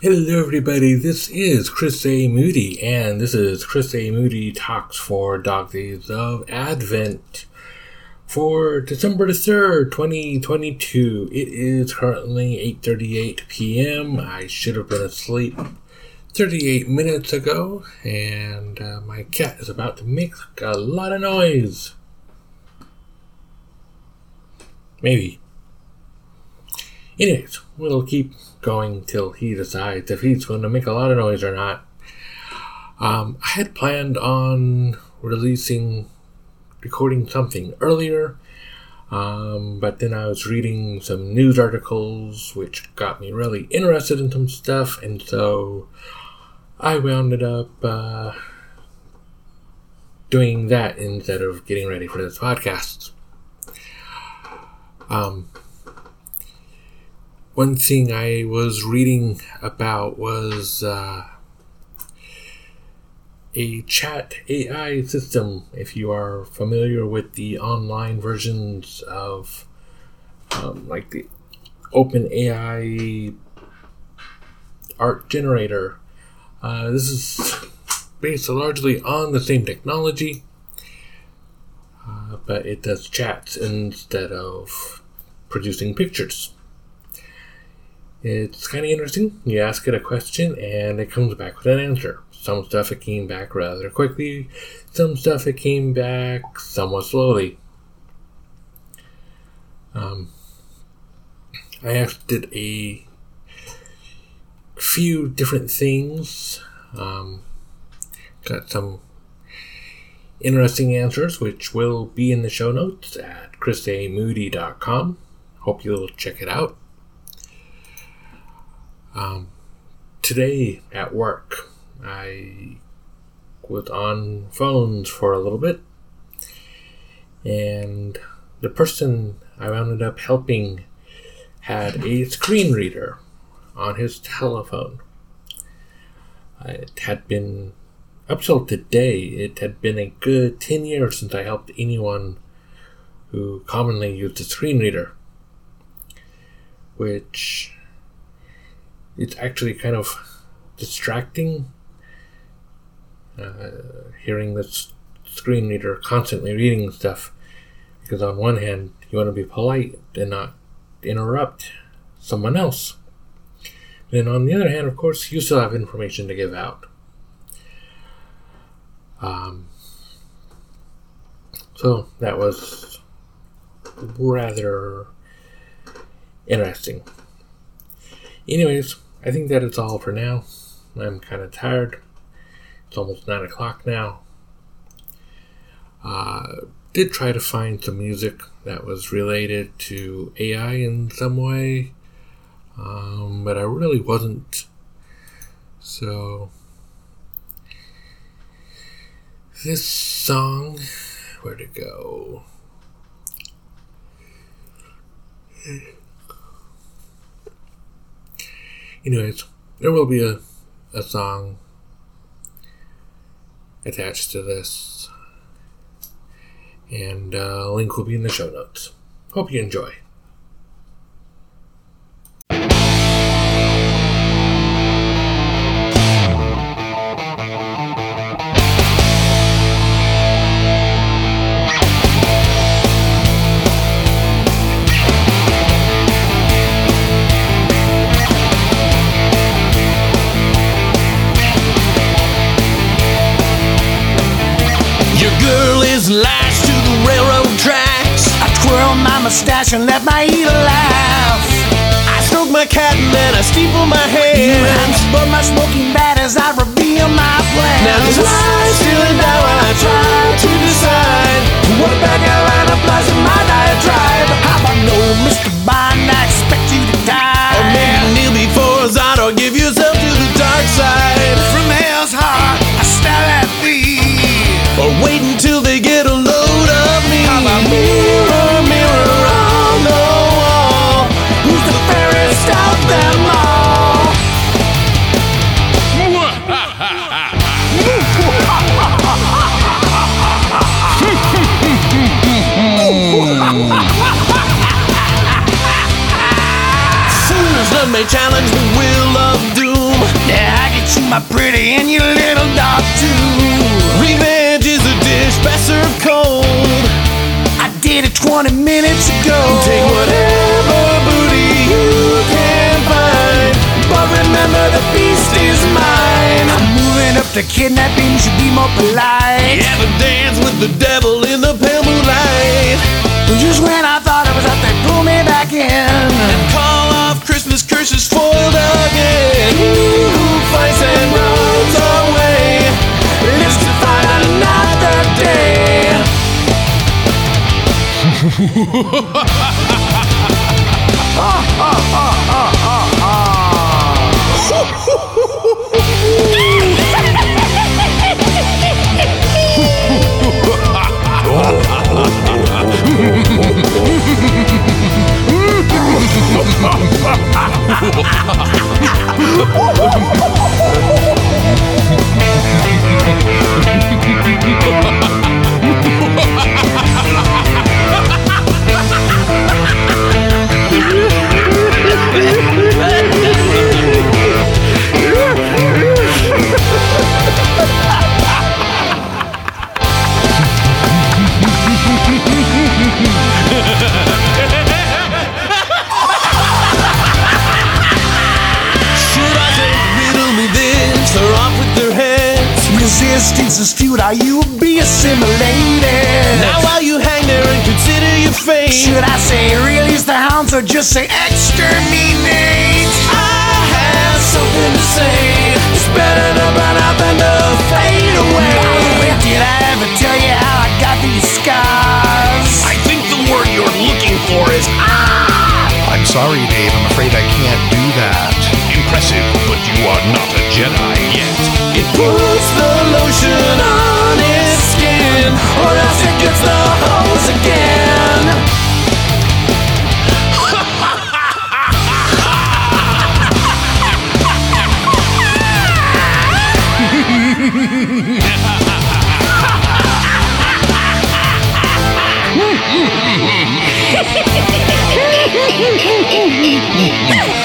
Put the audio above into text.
Hello, everybody. This is Chris A. Moody, and this is Chris A. Moody Talks for Dog Days of Advent for December the 3rd, 2022. It is currently 8.38 p.m. I should have been asleep 38 minutes ago, and uh, my cat is about to make a lot of noise. Maybe. Anyways, we'll keep going till he decides if he's going to make a lot of noise or not. Um, I had planned on releasing, recording something earlier, um, but then I was reading some news articles which got me really interested in some stuff, and so I wound up uh, doing that instead of getting ready for this podcast. Um, one thing I was reading about was uh, a chat AI system. If you are familiar with the online versions of um, like the Open AI art generator, uh, this is based largely on the same technology, uh, but it does chats instead of producing pictures. It's kind of interesting. You ask it a question and it comes back with an answer. Some stuff it came back rather quickly, some stuff it came back somewhat slowly. Um, I asked it a few different things. Um, got some interesting answers, which will be in the show notes at chrisamoody.com. Hope you'll check it out. Um, today at work, I was on phones for a little bit, and the person I wound up helping had a screen reader on his telephone. It had been, up till today, it had been a good 10 years since I helped anyone who commonly used a screen reader, which it's actually kind of distracting uh, hearing this screen reader constantly reading stuff because on one hand you want to be polite and not interrupt someone else. And on the other hand of course you still have information to give out. Um, so that was rather interesting. Anyways I think that it's all for now. I'm kind of tired. It's almost 9 o'clock now. Uh, did try to find some music that was related to AI in some way, um, but I really wasn't. So, this song, where'd it go? Anyways, there will be a, a song attached to this, and uh, link will be in the show notes. Hope you enjoy. Girl is lashed to the railroad tracks. I twirl my mustache and let my ear laugh. I stroke my cat and then I steeple my hands. But my smoking bat as I reveal my plan. Now this Fools None may challenge the will of doom. Yeah, I get you, my pretty, and your little dog too. Revenge is a dish best served cold. I did it 20 minutes ago. Take whatever booty you can find, but remember the feast is mine. I'm moving up to kidnapping, should be more polite. Yeah, the dance with the devil in the pale moonlight. Just when I thought I was out, they pull me back in. And Call off Christmas curses foiled again. Who fights and runs away? Lives to fight another day. Should this? They're off with their heads. Resistance is futile, you'll be assimilated. Now while you hang there and consider your fate, Should I say release the hounds or just say exterminate? I have something to say. It's better to burn out than to fade away. Did I ever tell you how I got these scars? I think the word you're looking for is ah. I'm sorry, Dave. I'm afraid I can't do that. Impressive, but you are not a Jedi yet. it puts the lotion on its skin, or else it gets the hose again.